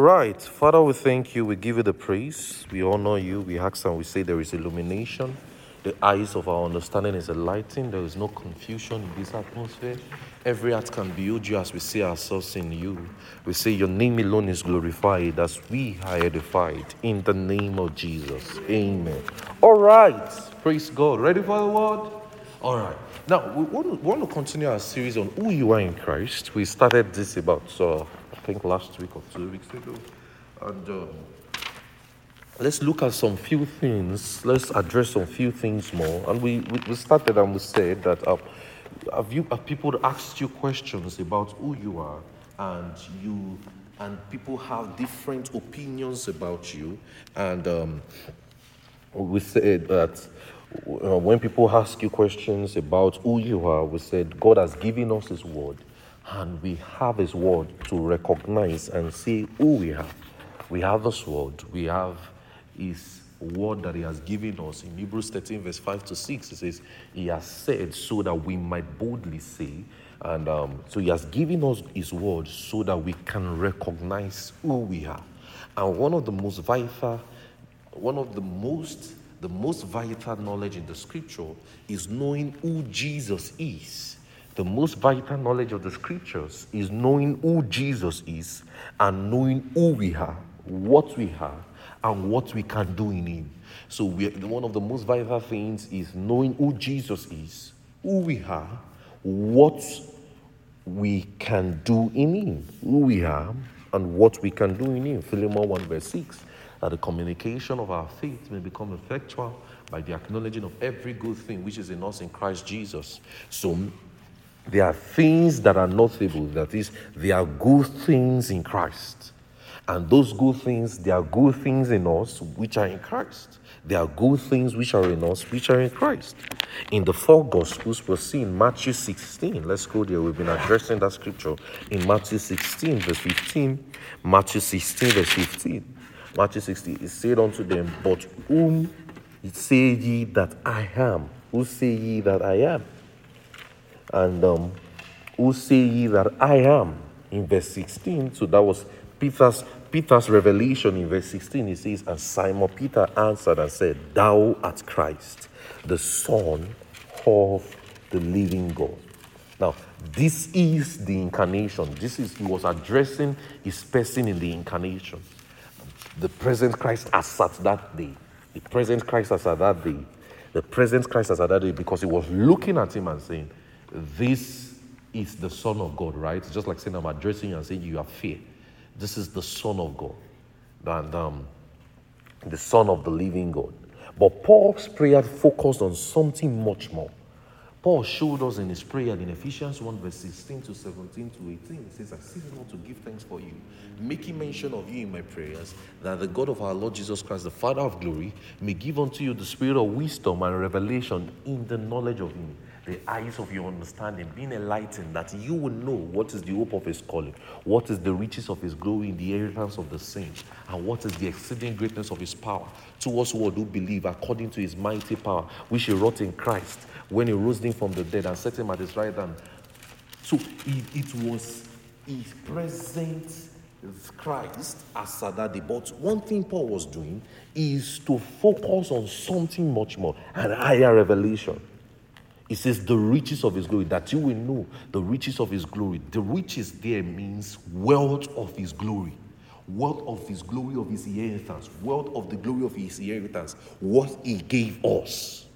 right. Father, we thank you. We give you the praise. We honor you. We ask and we say there is illumination. The eyes of our understanding is enlightened. There is no confusion in this atmosphere. Every heart can behold you as we see ourselves in you. We say your name alone is glorified as we are edified in the name of Jesus. Amen. All right. Praise God. Ready for the word? All right. Now, we want to, we want to continue our series on who you are in Christ. We started this about, uh, think, last week or two weeks ago. And um, let's look at some few things. Let's address some few things more. And we, we, we started and we said that uh, have, you, have people asked you questions about who you are and you and people have different opinions about you and um, we said that uh, when people ask you questions about who you are, we said God has given us His word, and we have His word to recognize and see who we are. We have His word, we have His word that He has given us. In Hebrews 13, verse 5 to 6, it says, He has said so that we might boldly say, and um, so He has given us His word so that we can recognize who we are. And one of the most vital, one of the most the most vital knowledge in the scripture is knowing who Jesus is. The most vital knowledge of the scriptures is knowing who Jesus is and knowing who we are, what we are, and what we can do in Him. So, one of the most vital things is knowing who Jesus is, who we are, what we can do in Him, who we are, and what we can do in Him. Philemon 1 verse 6 that the communication of our faith may become effectual by the acknowledging of every good thing which is in us in Christ Jesus. So there are things that are notable, that is, there are good things in Christ. And those good things, there are good things in us which are in Christ. There are good things which are in us which are in Christ. In the four Gospels, we'll see in Matthew 16. Let's go there. We've been addressing that scripture in Matthew 16, verse 15. Matthew 16, verse 15. Matthew 16, it said unto them, But whom say ye that I am? Who say ye that I am? And um, who say ye that I am? In verse 16, so that was Peter's Peter's revelation in verse 16. He says, And Simon Peter answered and said, Thou art Christ, the Son of the living God. Now, this is the incarnation. This is he was addressing his person in the incarnation the present Christ as at that day. The present Christ as at that day. The present Christ as at that day because he was looking at him and saying, This is the Son of God, right? It's just like saying, I'm addressing you and saying, You are fear. This is the Son of God. And um, the Son of the living God. But Paul's prayer focused on something much more. Paul showed us in his prayer in Ephesians 1, verse 16 to 17 to 18. He says, I cease not to give thanks for you, making mention of you in my prayers, that the God of our Lord Jesus Christ, the Father of glory, may give unto you the spirit of wisdom and revelation in the knowledge of him the eyes of your understanding, being enlightened, that you will know what is the hope of his calling, what is the riches of his glory in the inheritance of the saints, and what is the exceeding greatness of his power to towards who do believe according to his mighty power, which he wrought in Christ when he rose him from the dead and set him at his right hand. So it, it was his present Christ as day. But one thing Paul was doing is to focus on something much more, an higher revelation. It says the riches of his glory, that you will know the riches of his glory. The riches there means wealth of his glory, wealth of his glory of his inheritance, wealth of the glory of his inheritance, what he gave us.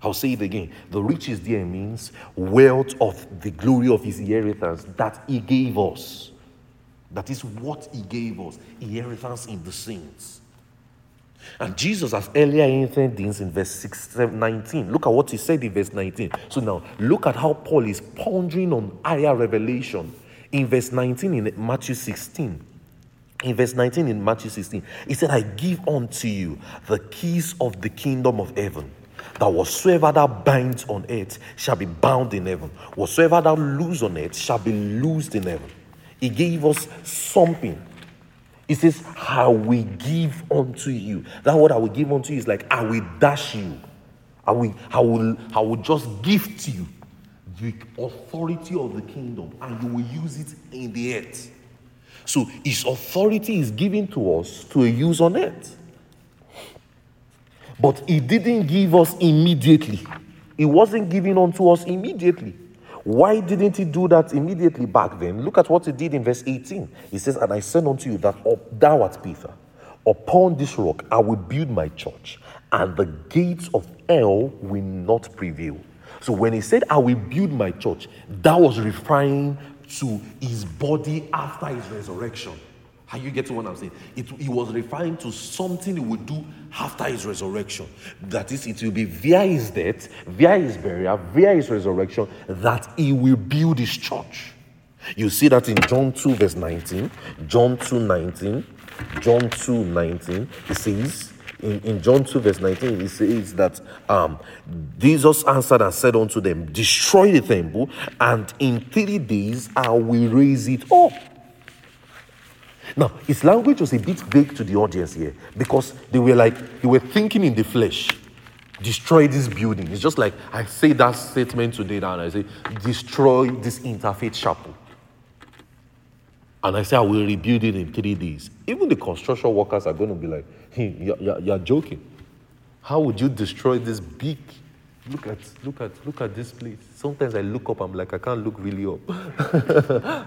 I'll say it again. The riches there means wealth of the glory of his inheritance that he gave us. That is what he gave us inheritance in the saints. And Jesus has earlier hinted this in verse 6, 19. Look at what he said in verse 19. So now, look at how Paul is pondering on higher revelation. In verse 19 in Matthew 16, in verse 19 in Matthew 16, he said, I give unto you the keys of the kingdom of heaven. That whatsoever thou binds on earth shall be bound in heaven. Whatsoever thou loose on earth shall be loosed in heaven. He gave us something he says, I will give unto you. That what I will give unto you is like, I will dash you. I will, I will, I will just gift you the authority of the kingdom and you will use it in the earth. So his authority is given to us to use on earth. But he didn't give us immediately. He wasn't given unto us immediately. Why didn't he do that immediately back then? Look at what he did in verse 18. He says, And I said unto you that thou art Peter. Upon this rock I will build my church, and the gates of hell will not prevail. So when he said, I will build my church, that was referring to his body after his resurrection. How you get to what I'm saying? It, he was referring to something he would do after his resurrection. That is, it will be via his death, via his burial, via his resurrection, that he will build his church. You see that in John 2, verse 19. John 2, 19. John 2, 19. It says, in, in John 2, verse 19, it says that um, Jesus answered and said unto them, Destroy the temple, and in three days I will raise it up. Now, his language was a bit vague to the audience here because they were like, they were thinking in the flesh, destroy this building. It's just like I say that statement today and I say, destroy this interfaith chapel. And I say, I will rebuild it in three days. Even the construction workers are going to be like, hmm, hey, you're, you're, you're joking. How would you destroy this big look at look at look at this place sometimes i look up i'm like i can't look really up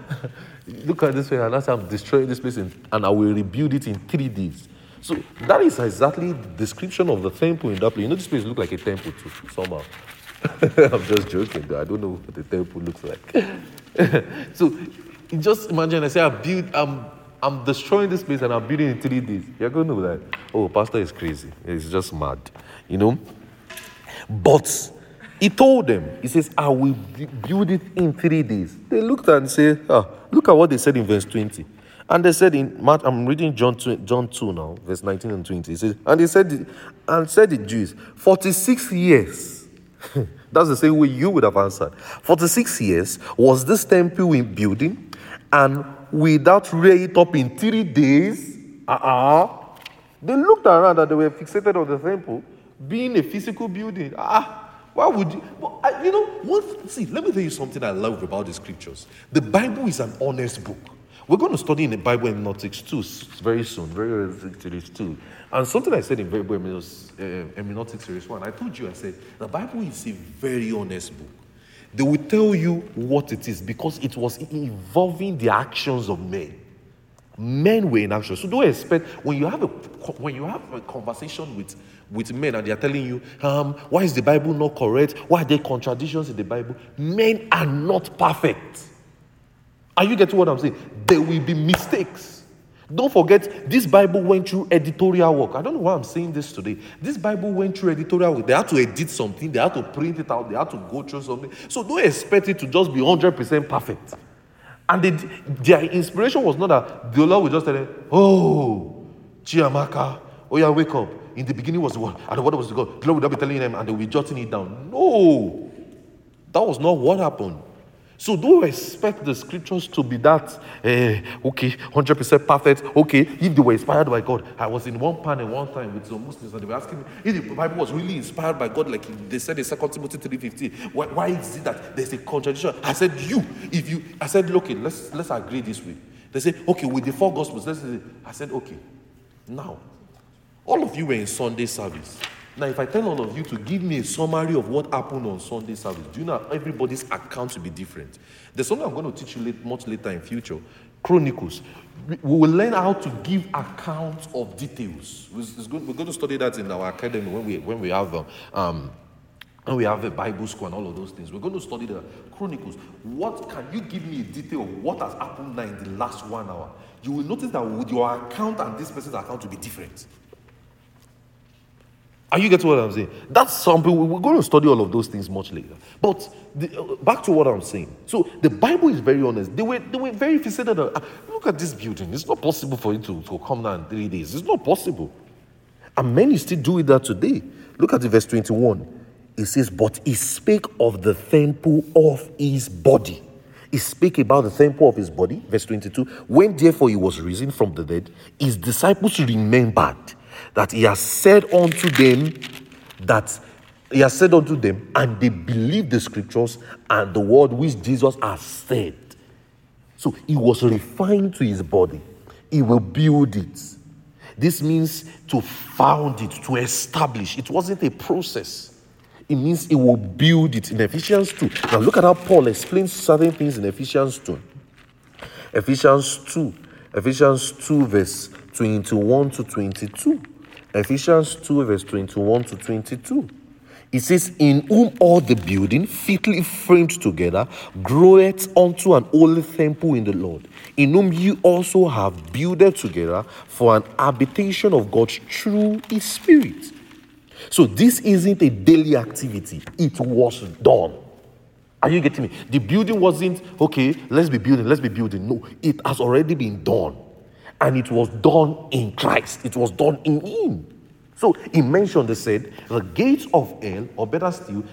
look at this way and as i'm destroying this place and i will rebuild it in three days so that is exactly the description of the temple in that place you know this place look like a temple too somehow i'm just joking though. i don't know what the temple looks like so just imagine i say i build i'm I'm destroying this place and I'm building in three days. You're going to be like, oh, pastor is crazy. He's just mad. You know? But he told them, he says, I will build it in three days. They looked and said, ah, look at what they said in verse 20. And they said in Mark, I'm reading John 2, John 2 now, verse 19 and 20. He says, and they said, and said the Jews, 46 years. That's the same way you would have answered. 46 years was this temple in building, and without rear it up in three days. Uh-uh. They looked around and they were fixated on the temple being a physical building. Ah, why would you? Well, I, you know, what? See, let me tell you something I love about the scriptures. The Bible is an honest book. We're going to study in the Bible hermeneutics too very soon, very series too. And something I said in Bible hermeneutics uh, series one, I told you, I said, the Bible is a very honest book. They will tell you what it is because it was involving the actions of men. Men were in action. So don't expect when you have a when you have a conversation with with men and they are telling you, um, why is the Bible not correct? Why are there contradictions in the Bible? Men are not perfect. Are you getting what I'm saying? There will be mistakes. Don't forget, this Bible went through editorial work. I don't know why I'm saying this today. This Bible went through editorial work. They had to edit something, they had to print it out, they had to go through something. So don't expect it to just be 100% perfect. And they, their inspiration was not that the Lord would just tell them, Oh, Chiamaka, oh yeah, wake up. In the beginning was the word, and the word was the God. The Lord would not be telling them, and they will be jotting it down. No, that was not what happened. So don't expect the scriptures to be that, uh, okay, 100% perfect. Okay, if they were inspired by God. I was in one panel one time with some Muslims and they were asking me if the Bible was really inspired by God, like they said in 2 Timothy 3.15. Why, why is it that there's a contradiction? I said, you, if you, I said, okay, let's, let's agree this way. They said, okay, with the four gospels, let's I said, okay, now, all of you were in Sunday service. Now, if I tell all of you to give me a summary of what happened on Sunday service, do you know everybody's account will be different? There's something I'm going to teach you late, much later in future. Chronicles. We will learn how to give accounts of details. We're going to study that in our academy when we when we have um, when we have a Bible school and all of those things. We're going to study the Chronicles. What can you give me a detail of what has happened now in the last one hour? You will notice that with your account and this person's account will be different. Are you getting what I'm saying? That's something we're going to study all of those things much later. But the, uh, back to what I'm saying. So the Bible is very honest. They were they were very fixated. Uh, look at this building. It's not possible for you to, to come down in three days. It's not possible. And many still do it that today. Look at the verse 21. It says, But he spake of the temple of his body. He spake about the temple of his body. Verse 22. When therefore he was risen from the dead, his disciples remembered that he has said unto them that he has said unto them, and they believe the scriptures and the word which Jesus has said. So he was refined to his body. He will build it. This means to found it, to establish. It wasn't a process. It means he will build it in Ephesians 2. Now look at how Paul explains certain things in Ephesians 2. Ephesians 2. Ephesians 2, verse 21 to 22. Ephesians 2, verse 21 to 22. It says, In whom all the building, fitly framed together, groweth unto an holy temple in the Lord, in whom you also have builded together for an habitation of God through His Spirit. So this isn't a daily activity, it was done. Are you getting me? The building wasn't, okay, let's be building, let's be building. No, it has already been done. And it was done in Christ, it was done in Him. So he mentioned, they said, the gates of hell, or better still,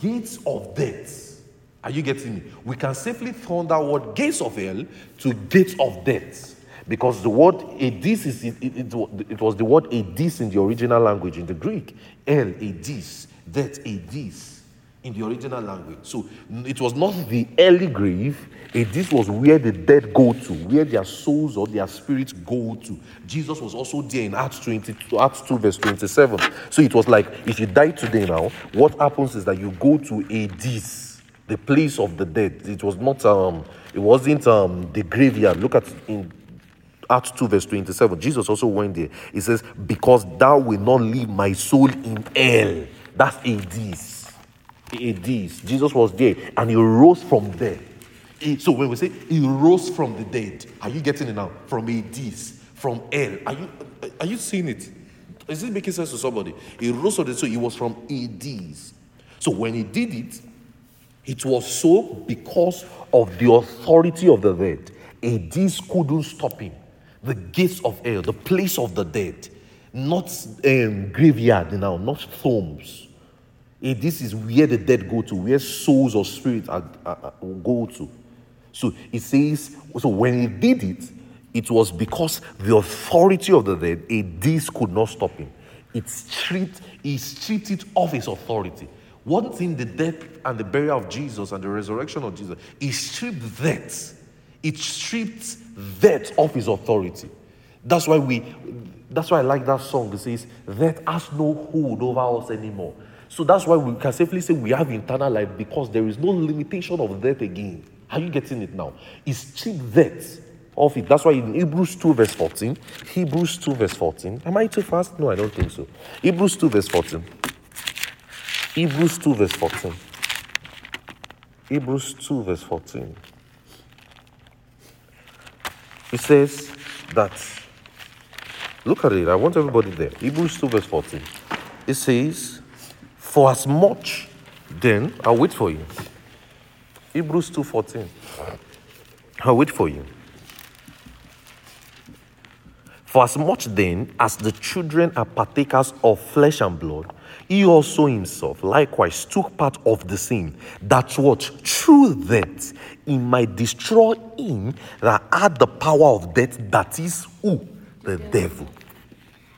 gates of death. Are you getting me? We can safely turn that word gates of hell to gates of death. Because the word Hades is it, it, it, was the word Hades in the original language in the Greek. Hell, Hades, death, Hades in the original language. So it was not the early grave, it, this was where the dead go to, where their souls or their spirits go to. Jesus was also there in Acts 20, Acts 2, verse 27. So it was like if you die today now, what happens is that you go to Hades, the place of the dead. It was not um, it wasn't um the graveyard. Look at in Acts 2, verse 27. Jesus also went there. He says, Because thou will not leave my soul in hell. That's Hades. Hades. Jesus was there and he rose from there. He, so when we say he rose from the dead, are you getting it now? From Hades, from hell. Are you are you seeing it? Is it making sense to somebody? He rose from the dead, so he was from Hades. So when he did it, it was so because of the authority of the dead. Hades couldn't stop him. The gates of hell, the place of the dead, not um, graveyard now, not tombs this is where the dead go to, where souls or spirits are, are, are, go to. So it says, so when he did it, it was because the authority of the dead, a this could not stop him. It stripped, he stripped it of his authority. One thing, the death and the burial of Jesus and the resurrection of Jesus, he stripped that. It stripped that of his authority. That's why we that's why I like that song. It says, That has no hold over us anymore. So that's why we can safely say we have eternal life because there is no limitation of death again. Are you getting it now? It's cheap death of it. That's why in Hebrews 2, verse 14, Hebrews 2, verse 14. Am I too fast? No, I don't think so. Hebrews 2, verse 14. Hebrews 2, verse 14. Hebrews 2, verse 14. It says that, look at it, I want everybody there. Hebrews 2, verse 14. It says, for as much, then I'll wait for you. Hebrews 2:14. I'll wait for you. For as much then as the children are partakers of flesh and blood, he also himself likewise took part of the same, that what through that he might destroy him that had the power of death, that is who? The devil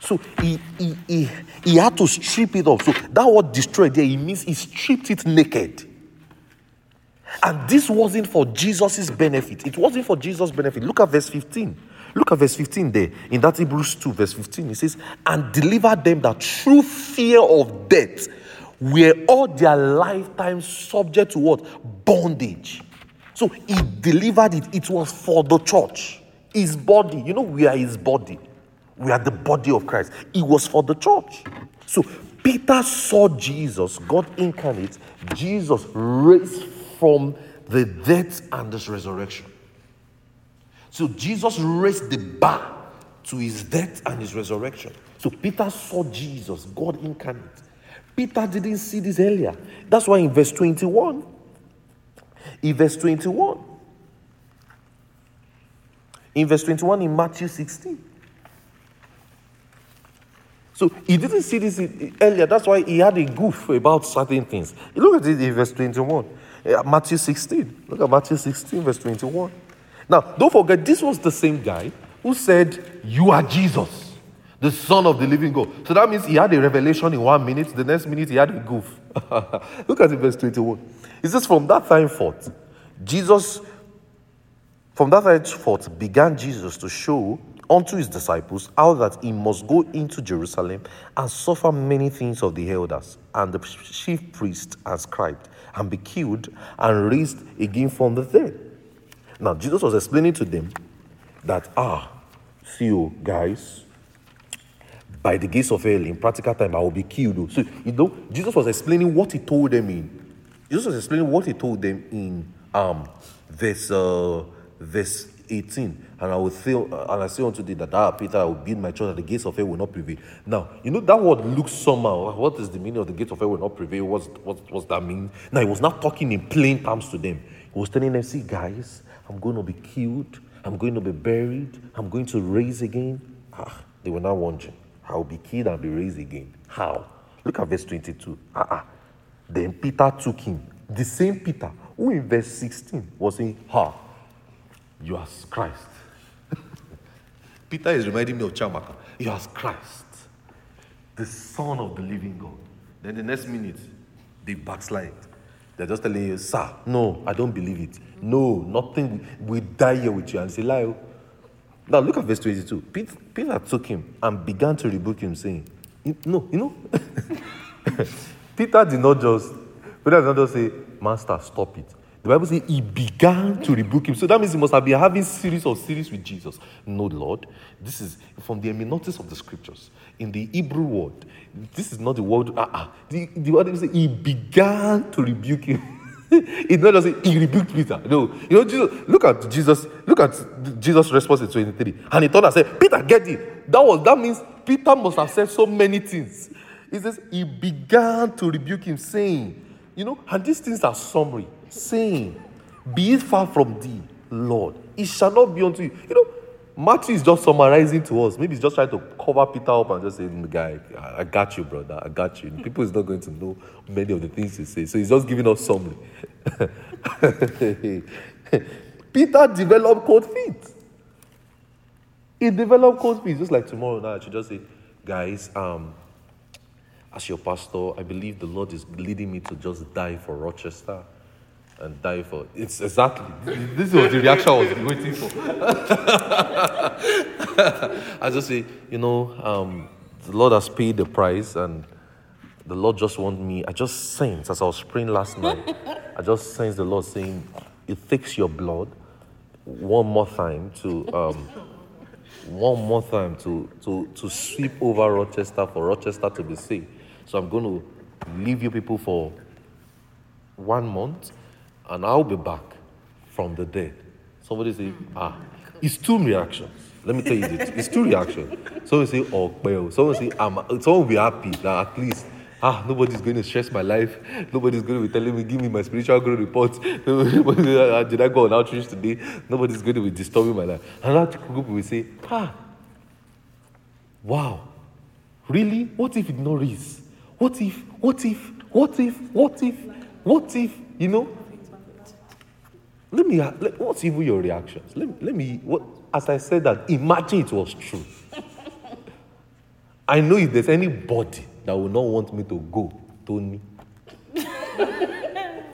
so he, he, he, he had to strip it off. So that word destroyed there, it means he stripped it naked. And this wasn't for Jesus' benefit. It wasn't for Jesus' benefit. Look at verse 15. Look at verse 15 there. In that Hebrews 2, verse 15, it says, And deliver them that through fear of death were all their lifetime subject to what? Bondage. So he delivered it. It was for the church, his body. You know, we are his body. We are the body of Christ. It was for the church. So Peter saw Jesus, God incarnate, Jesus raised from the death and his resurrection. So Jesus raised the bar to his death and his resurrection. So Peter saw Jesus, God incarnate. Peter didn't see this earlier. That's why in verse 21, in verse 21, in verse 21 in Matthew 16, so he didn't see this earlier. That's why he had a goof about certain things. Look at it in verse 21. Matthew 16. Look at Matthew 16, verse 21. Now, don't forget, this was the same guy who said, You are Jesus, the Son of the living God. So that means he had a revelation in one minute, the next minute he had a goof. Look at verse 21. It says, From that time forth, Jesus From that henceforth began Jesus to show unto his disciples how that he must go into Jerusalem and suffer many things of the elders and the chief priests and scribes and be killed and raised again from the dead. Now, Jesus was explaining to them that, ah, see you guys, by the gates of hell in practical time, I will be killed. So, you know, Jesus was explaining what he told them in. Jesus was explaining what he told them in um, verse, uh, verse 18. And I will say, and I say unto thee that ah, Peter, I will build my church, and the gates of hell will not prevail. Now, you know that word looks somehow. What is the meaning of the gates of hell will not prevail? What's, what, what's that mean? Now, he was not talking in plain terms to them. He was telling them, see, guys, I'm going to be killed. I'm going to be buried. I'm going to raise again. Ah, they were not wondering. I will be killed and be raised again. How? Look at verse 22. Ah, ah. Then Peter took him. The same Peter who in verse 16 was saying, Ha, you are Christ. Peter is reminding me of Chiamaka. You are Christ, the Son of the living God. Then the next minute, they backslide. They're just telling you, Sir, no, I don't believe it. No, nothing. We die here with you. And say, Lie. Oh. Now look at verse 22. Peter, Peter took him and began to rebuke him, saying, No, you know, Peter did not just, Peter did not just say, Master, stop it. The Bible says he began to rebuke him. So that means he must have been having series of series with Jesus. No, Lord. This is from the hermeneutics of the scriptures. In the Hebrew word, this is not the word. Uh-uh. The, the word is he began to rebuke him. it's not just he rebuked Peter. No. You know, Jesus, look at Jesus, look at Jesus' response in 23. And he thought and said, Peter, get it. That was that means Peter must have said so many things. He says he began to rebuke him, saying, you know, and these things are summary saying, Be it far from thee, Lord, it shall not be unto you. You know, Matthew is just summarizing to us. Maybe he's just trying to cover Peter up and just saying, Guy, I got you, brother. I got you. People is not going to know many of the things he says. So he's just giving us summary. Peter developed cold feet. He developed cold feet. Just like tomorrow night, I should just say, guys, um, as your pastor, I believe the Lord is leading me to just die for Rochester and die for. It's exactly this was the reaction I was waiting for. I just say, you know, um, the Lord has paid the price, and the Lord just want me. I just sense as I was praying last night. I just sense the Lord saying, "It takes your blood one more time to." Um, one more time to, to, to sweep over Rochester for Rochester to be saved. So I'm going to leave you people for one month and I'll be back from the dead. Somebody say, ah, it's two reactions. Let me tell you this. It's two reactions. Someone say, oh, well. Someone say, I'm, someone will be happy that at least, ah, nobody's going to stress my life. Nobody's going to be telling me, give me my spiritual growth report. Did I go on outreach today? Nobody's going to be disturbing my life. Another group will say, ah, wow, really? What if it not raise? What if, what if, what if, what if, what if, you know? Let me, let, what's even your reactions? Let, let me, what, as I said that, imagine it was true. I know if there's anybody that will not want me to go, Tony.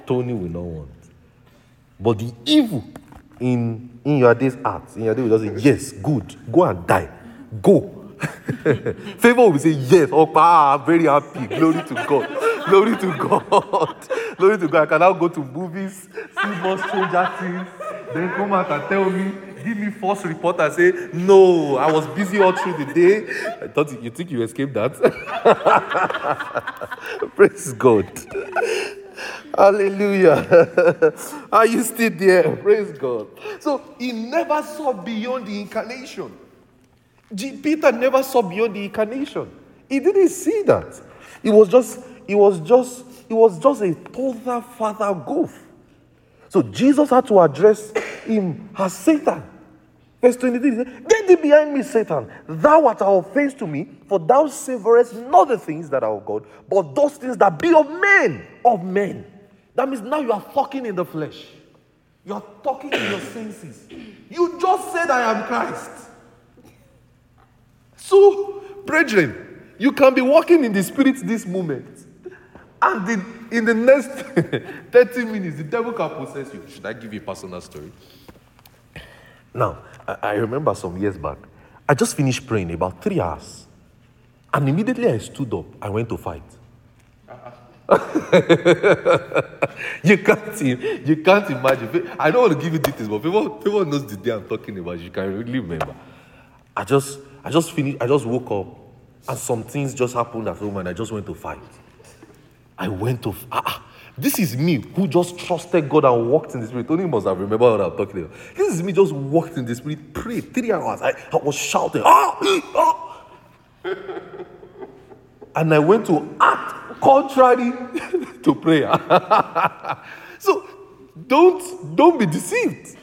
Tony will not want. But the evil in, in your day's heart, in your day will just say, yes, good, go and die. Go. Favor will say, yes, oh, I'm very happy, glory to God. Glory to God. Glory to God. I can now go to movies, see more stranger things, then come out and tell me, give me false report and say, no, I was busy all through the day. I thought you think you escaped that. Praise God. Hallelujah. Are you still there? Praise God. So he never saw beyond the incarnation. Peter never saw beyond the incarnation. He didn't see that. It was just it was just, it was just a total father goof. So Jesus had to address him as Satan. Verse 23 said, Get thee behind me, Satan. Thou art our face to me, for thou savorest not the things that are of God, but those things that be of men, of men. That means now you are talking in the flesh. You are talking in your senses. You just said, I am Christ. So, brethren, you can be walking in the spirit this moment. And the, in the next 30 minutes, the devil can possess you. Should I give you a personal story? Now, I, I remember some years back, I just finished praying about three hours. And immediately I stood up, I went to fight. you can't you can't imagine. I don't want to give you details, but people, people knows the day I'm talking about. You can really remember. I just I just finished. I just woke up, and some things just happened at home, and I just went to fight. I went to ah, ah. This is me who just trusted God and walked in the spirit. Tony must have remembered what I'm talking about. This is me just walked in the spirit, prayed three hours. I, I was shouting, ah, ah. and I went to act contrary to prayer. so don't don't be deceived.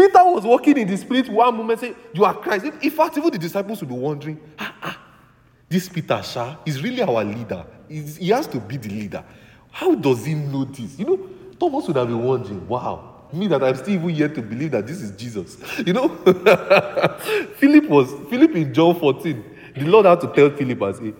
Peter was walking in the spirit one moment, saying, You are Christ. In fact, even the disciples would be wondering, ah, ah, this Peter Shah is really our leader. He's, he has to be the leader. How does he know this? You know, Thomas would have been wondering, wow, me that I'm still even yet to believe that this is Jesus. You know, Philip was, Philip in John 14, the Lord had to tell Philip and say,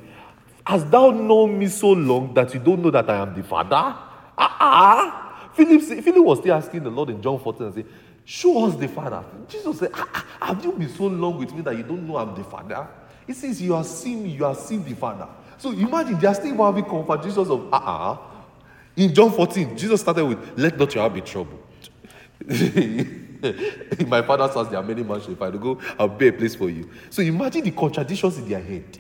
Has thou known me so long that you don't know that I am the Father? Ah, ah. Philip, Philip was still asking the Lord in John 14 and say, Show us the Father. Jesus said, ah, ah, Have you been so long with me that you don't know I'm the Father? He says, You are seen me, you are seen the Father. So imagine they are still having conversations of ah ah. In John 14, Jesus started with, Let not your heart be troubled. in my father's house, there are many mansions. If I go, I'll be a place for you. So imagine the contradictions in their head.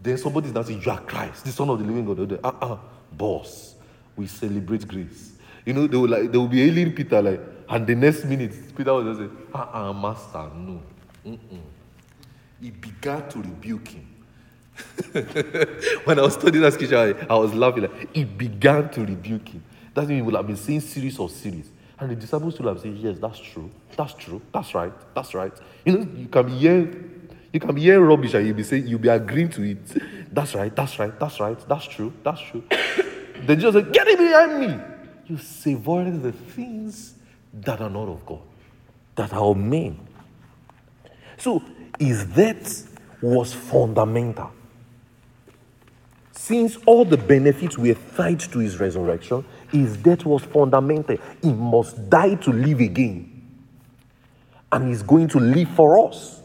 Then somebody now saying, You are Christ, the Son of the living God. Ah ah, boss, we celebrate grace. You know, they will like they will be hailing Peter like, and the next minute, Peter was just say, Ah ah, master, no. Mm-mm. He began to rebuke him. when I was studying that scripture, I, I was laughing. Like, he began to rebuke him. That means he would have been saying series of series. And the disciples would have said, Yes, that's true. That's true. That's right. That's right. You know, you can be hearing, you can be hearing rubbish and you'll be saying, you'll be agreeing to it. That's right. That's right. That's right. That's true. That's true. then Jesus said, Get it behind me. You savored the things that are not of God, that are of men. So his death was fundamental. Since all the benefits were tied to his resurrection, his death was fundamental. He must die to live again. And he's going to live for us.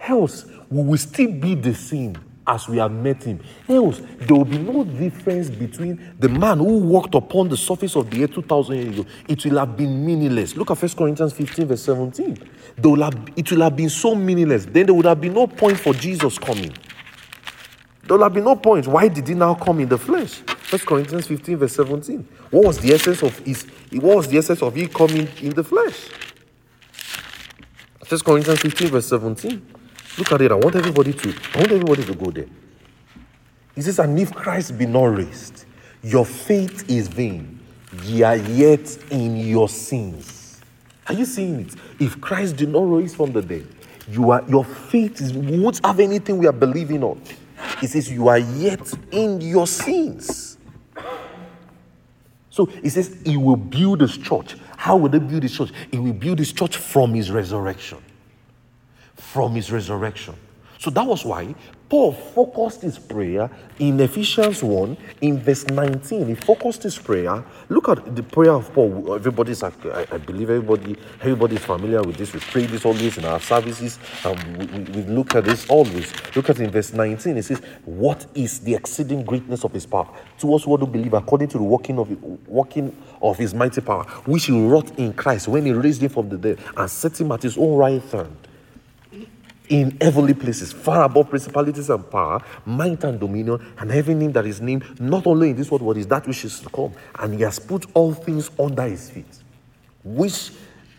Else, we will still be the same as we have met him. Else, there will be no difference between the man who walked upon the surface of the earth 2,000 years ago. It will have been meaningless. Look at 1 Corinthians 15, verse 17. Will have, it will have been so meaningless. Then there would have been no point for Jesus coming. There will have been no point. Why did he now come in the flesh? 1 Corinthians 15, verse 17. What was the essence of his what was the essence of he coming in the flesh? 1 Corinthians 15, verse 17. Look at it. I want everybody to, I want everybody to go there. He says, and if Christ be not raised, your faith is vain. Ye are yet in your sins. Are you seeing it? If Christ did not rise from the dead, you are your faith is won't have anything we are believing on. He says, You are yet in your sins. So he says, He will build his church. How will he build his church? He will build his church from his resurrection from his resurrection. So that was why Paul focused his prayer in Ephesians 1 in verse 19. He focused his prayer. Look at the prayer of Paul. Everybody's, I, I believe everybody, everybody's familiar with this. We pray this always in our services. We, we, we look at this always. Look at in verse 19. It says, What is the exceeding greatness of his power? To us who do believe according to the working of working of his mighty power, which he wrought in Christ when he raised him from the dead and set him at his own right hand in heavenly places, far above principalities and power, might and dominion, and everything that is named, not only in this world, but is that which is to come. And he has put all things under his feet, which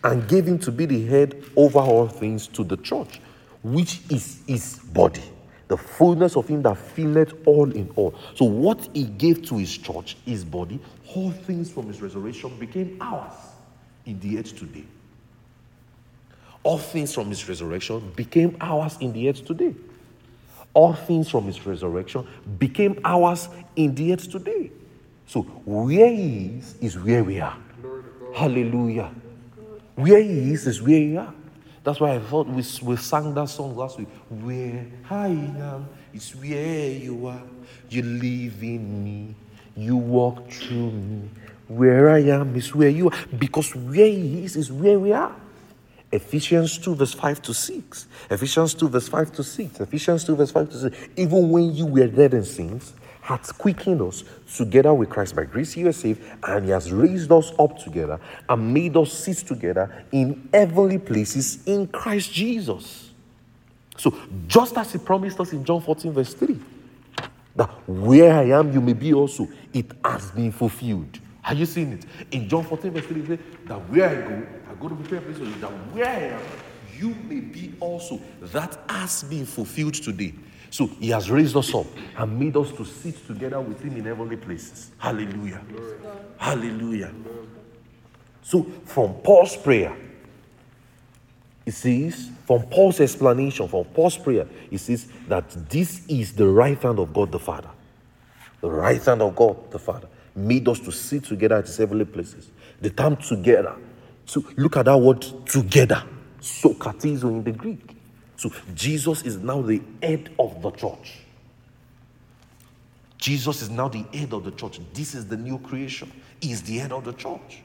and gave him to be the head over all things to the church, which is his body, the fullness of him that filleth all in all. So, what he gave to his church, his body, all things from his resurrection became ours in the age today all things from his resurrection became ours in the earth today. All things from his resurrection became ours in the earth today. So where he is, is where we are. Hallelujah. Where he is, is where we are. That's why I thought we, we sang that song last week. Where I am is where you are. You live in me. You walk through me. Where I am is where you are. Because where He is is where we are. Ephesians 2, verse 5 to 6. Ephesians 2, verse 5 to 6. Ephesians 2, verse 5 to 6. Even when you were dead in sins, hath quickened us together with Christ. By grace you are saved, and He has raised us up together and made us sit together in heavenly places in Christ Jesus. So, just as He promised us in John 14, verse 3, that where I am, you may be also, it has been fulfilled. Are you seeing it? In John 14, verse 3, it says that where I go, go to prepare a place for you, that where I am, you may be also. That has been fulfilled today. So he has raised us up and made us to sit together with him in heavenly places. Hallelujah. Hallelujah. So from Paul's prayer, it says, from Paul's explanation, from Paul's prayer, it says that this is the right hand of God the Father. The right hand of God the Father made us to sit together at his heavenly places. The term together. So look at that word together. Sokratizo in the Greek. So Jesus is now the head of the church. Jesus is now the head of the church. This is the new creation. He is the head of the church.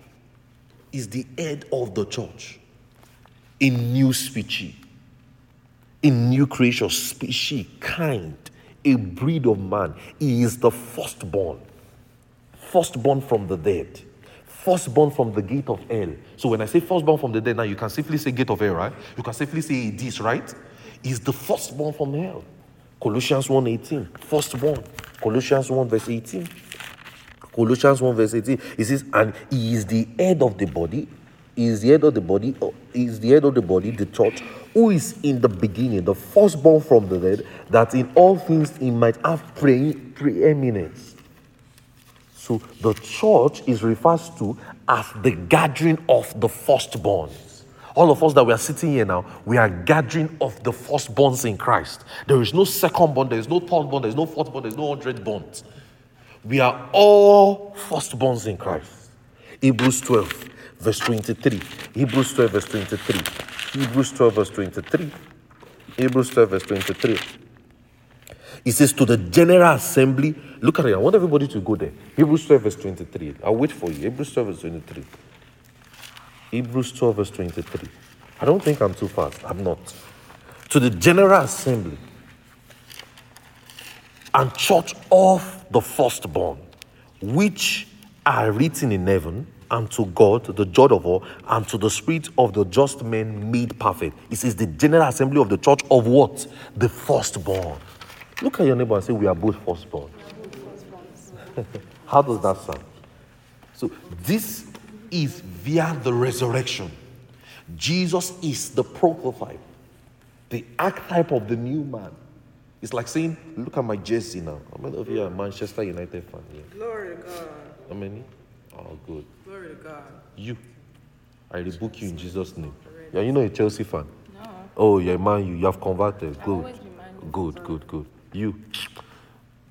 He's the head of the church. In new species, in new creation, species, kind, a breed of man. He is the firstborn. Firstborn from the dead firstborn from the gate of hell. So when I say firstborn from the dead, now you can safely say gate of hell, right? You can safely say this, right? Is the firstborn from hell. Colossians 1:18, firstborn. Colossians 1 verse 18. Colossians 1 verse 18. It says, and he is the head of the body. He is the head of the body. Uh, he is the head of the body, the church, who is in the beginning, the firstborn from the dead, that in all things he might have pre- preeminence. So the church is referred to as the gathering of the firstborns. All of us that we are sitting here now, we are gathering of the firstborns in Christ. There is no second born, there is no third born, there is no fourth born, there is no hundred borns. We are all firstborns in Christ. Hebrews 12, verse 23. Hebrews 12, verse 23. Hebrews 12, verse 23. Hebrews 12, verse 23. It says, To the general assembly, look at it. I want everybody to go there. Hebrews 12, verse 23. I'll wait for you. Hebrews 12, verse 23. Hebrews 12, verse 23. I don't think I'm too fast. I'm not. To the general assembly and church of the firstborn, which are written in heaven, and to God, the judge of all, and to the spirit of the just men made perfect. It says the general assembly of the church of what? The firstborn. Look at your neighbor and say, We are both firstborn. How does that sound? So, this is via the resurrection. Jesus is the prototype, the archetype of the new man. It's like saying, Look at my jersey now. How many of you are Manchester United fan? Glory to God. How many? Oh, good. Glory to God. You. I rebuke you in Jesus' name. Yeah, you know a Chelsea fan? No. Oh, you're man, you, you have converted. Good. Good, good, good. You.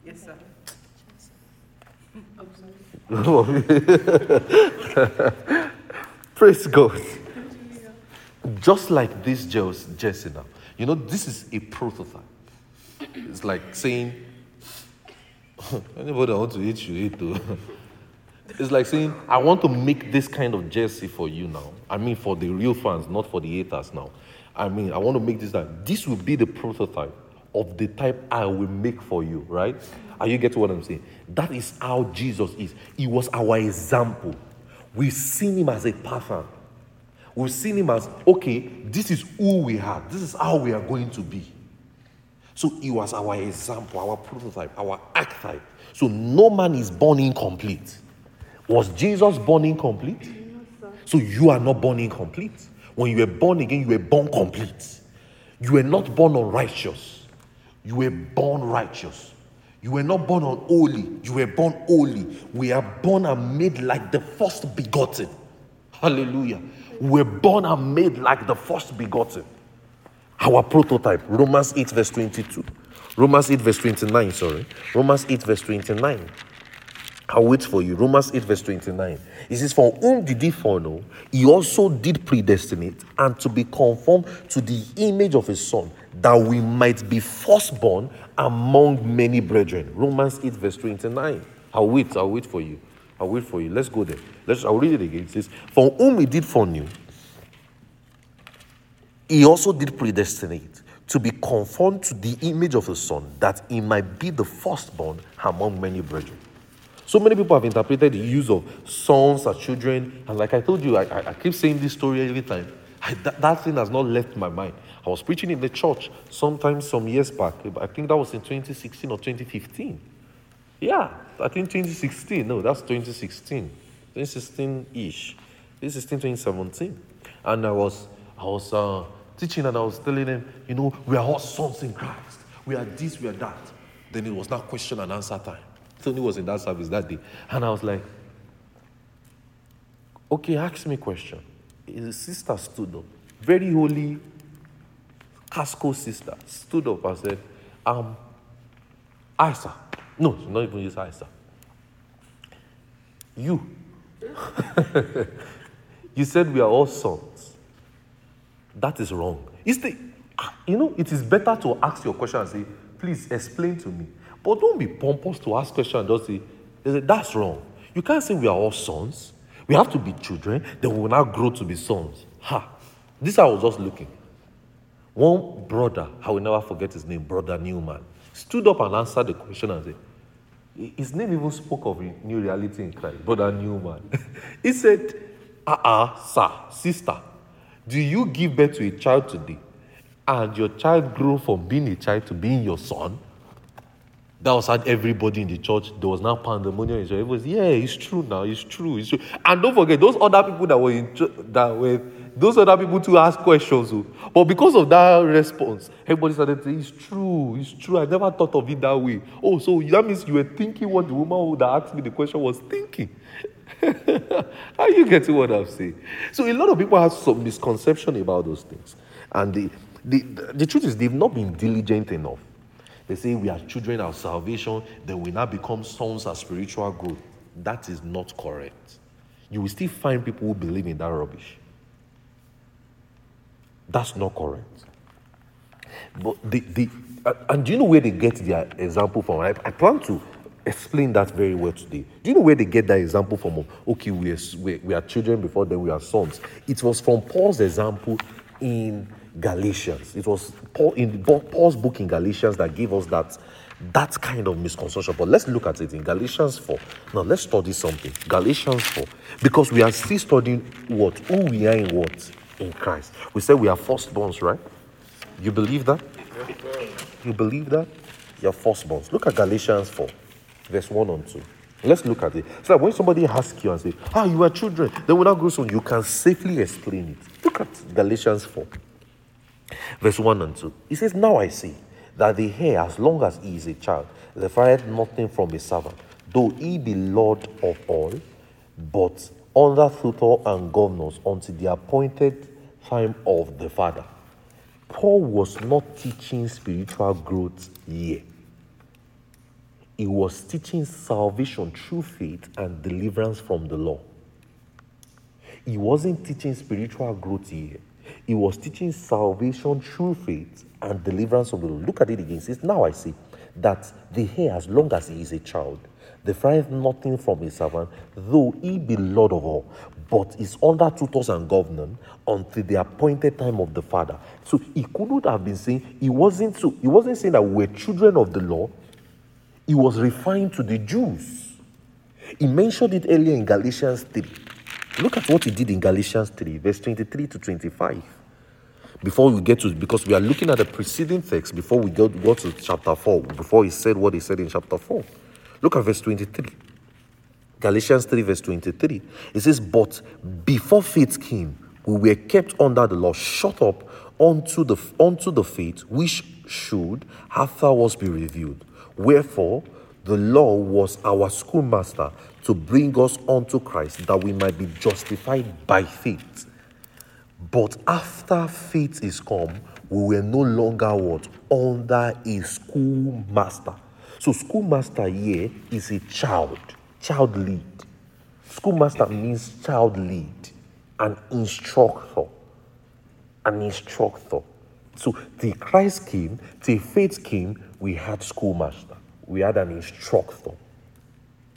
Yes, sir. Praise God. Just like this Jesse now. You know, this is a prototype. It's like saying, anybody want to eat, you eat too. It's like saying, I want to make this kind of jersey for you now. I mean, for the real fans, not for the haters now. I mean, I want to make this that this will be the prototype of the type I will make for you, right? Are you getting what I'm saying? That is how Jesus is. He was our example. We've seen him as a pattern. We've seen him as, okay, this is who we are. This is how we are going to be. So he was our example, our prototype, our archetype. So no man is born incomplete. Was Jesus born incomplete? So you are not born incomplete. When you were born again, you were born complete. You were not born unrighteous. You were born righteous. You were not born unholy. You were born holy. We are born and made like the first begotten. Hallelujah. We were born and made like the first begotten. Our prototype, Romans 8, verse 22. Romans 8, verse 29, sorry. Romans 8, verse 29. I'll wait for you. Romans 8, verse 29. It says, For whom did he foreknow? He also did predestinate and to be conformed to the image of his son, that we might be firstborn among many brethren. Romans 8, verse 29. I'll wait, I'll wait for you. I'll wait for you. Let's go there. Let's I'll read it again. It says, For whom he did foreknew, he also did predestinate to be conformed to the image of the Son, that he might be the firstborn among many brethren. So many people have interpreted the use of sons as children, and like I told you, I, I, I keep saying this story every time. I, that, that thing has not left my mind. I was preaching in the church sometime some years back. I think that was in 2016 or 2015. Yeah, I think 2016. No, that's 2016. 2016 ish. 2016, 2017. And I was, I was uh, teaching and I was telling them, you know, we are all sons in Christ. We are this, we are that. Then it was now question and answer time. Tony was in that service that day. And I was like, okay, ask me a question. His sister stood up, very holy, Casco sister, stood up and said, um, Isa. No, she's not even use Isa. You. you said we are all sons. That is wrong. The, you know, it is better to ask your question and say, please explain to me. But don't be pompous to ask questions and just say, that's wrong. You can't say we are all sons. We have to be children, then we will now grow to be sons. Ha! This I was just looking. One brother, I will never forget his name, Brother Newman, stood up and answered the question and said, his name even spoke of new reality in Christ, Brother Newman. he said, uh-uh, sir, sister, do you give birth to a child today and your child grew from being a child to being your son? That was had everybody in the church. There was now pandemonium. It was yeah, it's true now. It's true. It's true. And don't forget those other people that were in that were those other people to ask questions. oh. But because of that response, everybody started it's true. It's true. I never thought of it that way. Oh, so that means you were thinking what the woman that asked me the question was thinking. Are you getting what I'm saying? So a lot of people have some misconception about those things, and the the, the truth is they've not been diligent enough. They say we are children of salvation, then we now become sons of spiritual growth. That is not correct. You will still find people who believe in that rubbish. That's not correct. But the, the uh, and do you know where they get their example from? I, I plan to explain that very well today. Do you know where they get that example from? Okay, we are, we, we are children before then we are sons. It was from Paul's example in Galatians. It was Paul in Paul's book in Galatians that gave us that that kind of misconception. But let's look at it in Galatians 4. Now let's study something. Galatians 4. Because we are still studying what? Who we are in what? In Christ. We said we are firstborns, right? You believe that? You believe that? You're firstborns. Look at Galatians 4, verse 1 and 2. Let's look at it. So when somebody asks you and say, Ah, you are children, then I grow soon, you can safely explain it. Look at Galatians 4, verse 1 and 2. He says, Now I see that the heir, as long as he is a child, required nothing from a servant, though he be Lord of all, but under tutor and governors until the appointed time of the Father. Paul was not teaching spiritual growth here. He was teaching salvation through faith and deliverance from the law. He wasn't teaching spiritual growth here. He was teaching salvation through faith and deliverance of the law. Look at it again. Says, Now I see that the heir, as long as he is a child, defieth nothing from a servant, though he be Lord of all, but is under tutors and governors until the appointed time of the Father. So he couldn't have been saying he wasn't so he wasn't saying that we're children of the law. He was referring to the Jews. He mentioned it earlier in Galatians 3. Look at what he did in Galatians 3, verse 23 to 25. Before we get to, because we are looking at the preceding text before we go, go to chapter 4, before he said what he said in chapter 4. Look at verse 23. Galatians 3, verse 23. It says, But before faith came, we were kept under the law, shut up unto the, unto the faith which should afterwards be revealed. Wherefore, the law was our schoolmaster to bring us unto Christ that we might be justified by faith. But after faith is come, we were no longer what? Under a schoolmaster. So, schoolmaster here is a child, child lead. Schoolmaster means child lead, an instructor, an instructor. So, the Christ came, the faith came, we had schoolmaster, we had an instructor.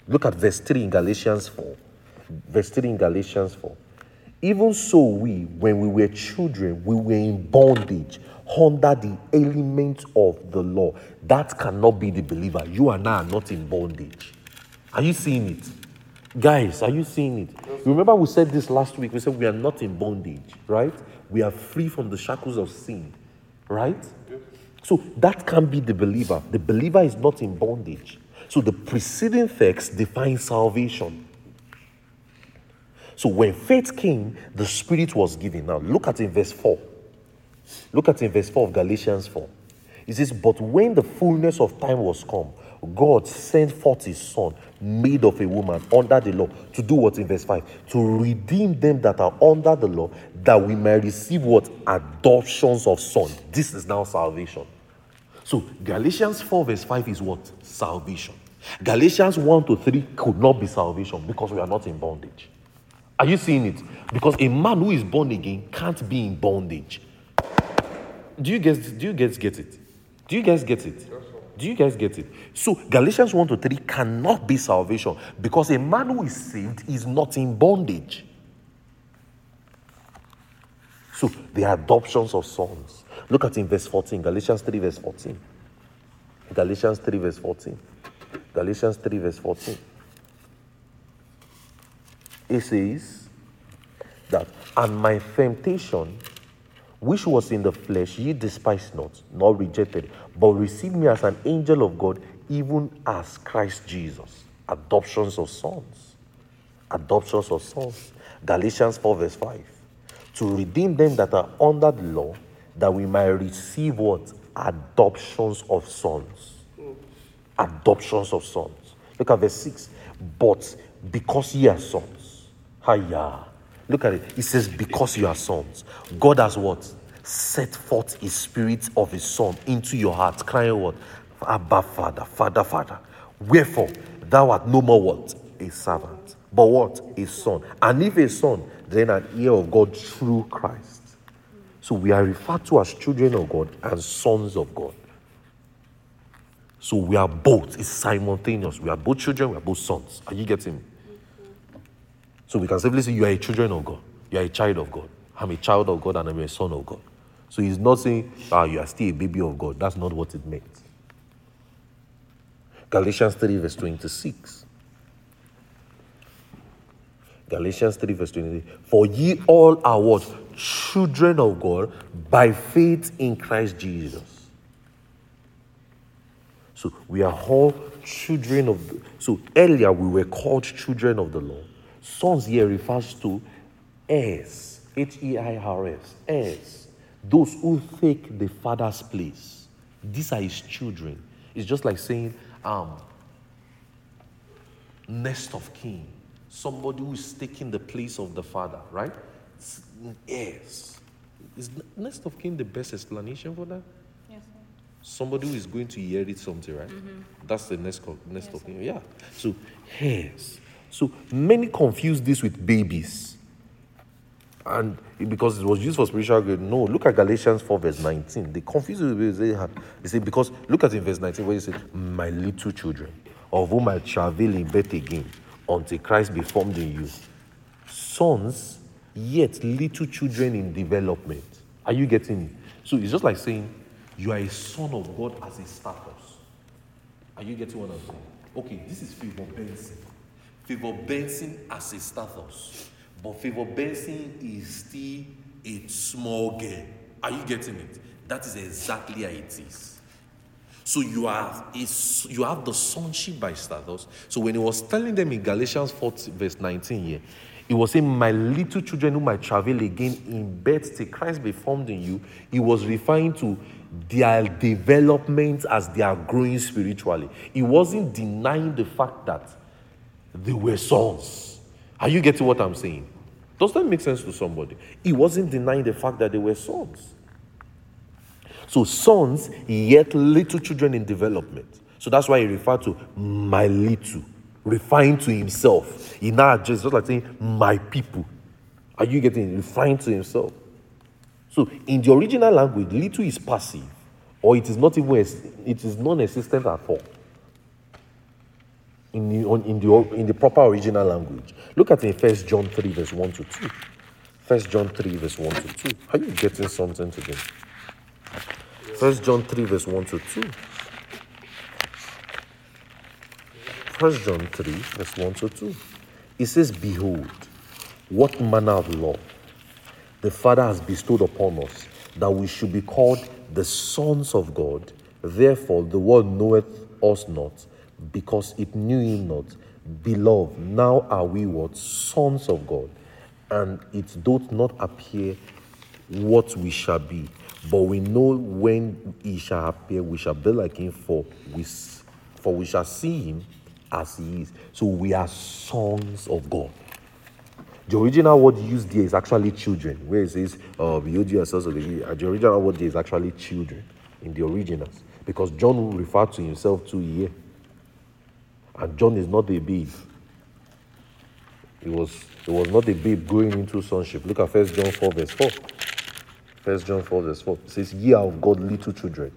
Look at verse 3 in Galatians 4. Verse 3 in Galatians 4. Even so, we, when we were children, we were in bondage under the element of the law. That cannot be the believer. You and I are not in bondage. Are you seeing it? Guys, are you seeing it? Remember, we said this last week. We said we are not in bondage, right? We are free from the shackles of sin, right? So that can be the believer. The believer is not in bondage. So the preceding text defines salvation. So when faith came, the Spirit was given. Now look at in verse 4. Look at in verse 4 of Galatians 4. It says, But when the fullness of time was come, God sent forth his son, made of a woman under the law, to do what in verse 5? To redeem them that are under the law, that we may receive what? Adoptions of son. This is now salvation. So Galatians 4, verse 5 is what? Salvation. Galatians 1 to 3 could not be salvation because we are not in bondage. Are you seeing it? Because a man who is born again can't be in bondage. Do you guys do you guys get it? Do you guys get it? Do you guys get it? So Galatians 1 to 3 cannot be salvation because a man who is saved is not in bondage. So the adoptions of sons. Look at in verse 14, Galatians 3, verse 14. Galatians 3, verse 14. Galatians 3, verse 14. It says that, and my temptation, which was in the flesh, ye despised not, nor rejected, but received me as an angel of God, even as Christ Jesus. Adoptions of sons. Adoptions of sons. Galatians 4, verse 5. To redeem them that are under the law, that we might receive what? Adoptions of sons. Adoptions of sons. Look at verse 6. But because ye are sons. Hiya. Look at it. It says, because you are sons. God has what? Set forth his spirit of his son into your heart, crying what? Abba, Father, Father, Father. Wherefore, thou art no more what? A servant. But what? A son. And if a son, then an heir of God through Christ. So we are referred to as children of God and sons of God. So we are both. It's simultaneous. We are both children, we are both sons. Are you getting me? So we can safely say you are a children of God. You are a child of God. I'm a child of God and I'm a son of God. So he's not saying, ah, you are still a baby of God. That's not what it meant. Galatians 3, verse 26. Galatians 3, verse 23. For ye all are what? Children of God by faith in Christ Jesus. So we are all children of. The, so earlier we were called children of the law. Sons here refers to heirs, H E I R S, heirs, those who take the father's place. These are his children. It's just like saying, um, nest of kin, somebody who is taking the place of the father, right? Heirs. Is nest of kin the best explanation for that? Yes, sir. somebody who is going to inherit something, right? That's the next co- next Yes, of kin. Yeah. So heirs. So many confuse this with babies. And because it was used for spiritual good. No, look at Galatians 4, verse 19. They confuse it with. They have- they say, because look at in verse 19 where he said, My little children, of whom I travail in birth again, until Christ be formed in you. Sons, yet little children in development. Are you getting it? So it's just like saying, You are a son of God as a status. Are you getting what I'm saying? Okay, this is Favor Benson. Favor Benson as a status. But Favor Benson is still a small girl. Are you getting it? That is exactly how it is. So you are you have the sonship by status. So when he was telling them in Galatians 4 verse 19 here, he was saying, My little children whom I travel again in birth till Christ be formed in you. He was referring to their development as they are growing spiritually. He wasn't denying the fact that they were sons. Are you getting what I'm saying? Does that make sense to somebody? He wasn't denying the fact that they were sons. So sons, yet little children in development. So that's why he referred to my little, referring to himself. He now just, just like saying my people. Are you getting referring to himself? So in the original language, little is passive, or it is not even it is non-existent at all. In the, on- in, the, in the proper original language. Look at in 1 John 3, verse 1 to 2. 1 John 3, verse 1 to 2. Are you getting something today? 1 John 3, verse 1 to 2. 1 John 3, verse 1 to 2. It says, Behold, what manner of love the Father has bestowed upon us, that we should be called the sons of God. Therefore, the world knoweth us not, because it knew him not. Beloved, now are we what? Sons of God. And it doth not appear what we shall be. But we know when he shall appear, we shall be like him, for we, for we shall see him as he is. So we are sons of God. The original word used there is actually children, where it says, uh, behold yourselves. The original word there is actually children in the originals. Because John referred to himself to here. And John is not a babe. He was, he was not a babe going into sonship. Look at First John 4, verse 4. First John 4, verse 4. It says, Ye are of God little children.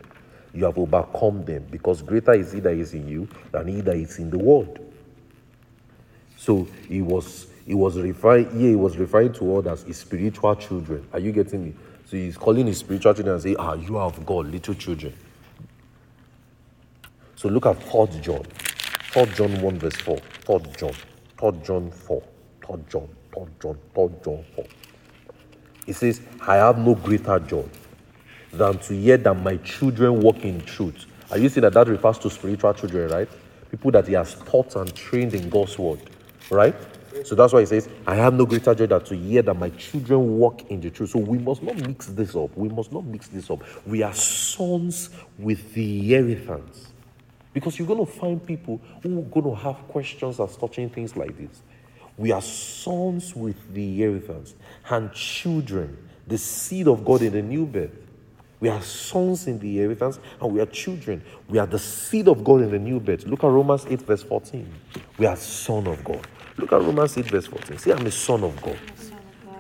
You have overcome them, because greater is he that is in you than he that is in the world. So he was he was referring yeah, he was referring to us as his spiritual children. Are you getting me? So he's calling his spiritual children and say, Ah, you are of God, little children. So look at 4 John. 4 John 1 verse 4. 4 John. 4 John 4. 4 John. 4 John. 4 John 4. It says, I have no greater joy than to hear that my children walk in truth. Are you seeing that that refers to spiritual children, right? People that he has taught and trained in God's word, right? So that's why he says, I have no greater joy than to hear that my children walk in the truth. So we must not mix this up. We must not mix this up. We are sons with the inheritance. Because you're going to find people who are going to have questions as touching things like this. We are sons with the inheritance and children, the seed of God in the new birth. We are sons in the inheritance and we are children. We are the seed of God in the new birth. Look at Romans 8, verse 14. We are son of God. Look at Romans 8, verse 14. See, I'm a son of God.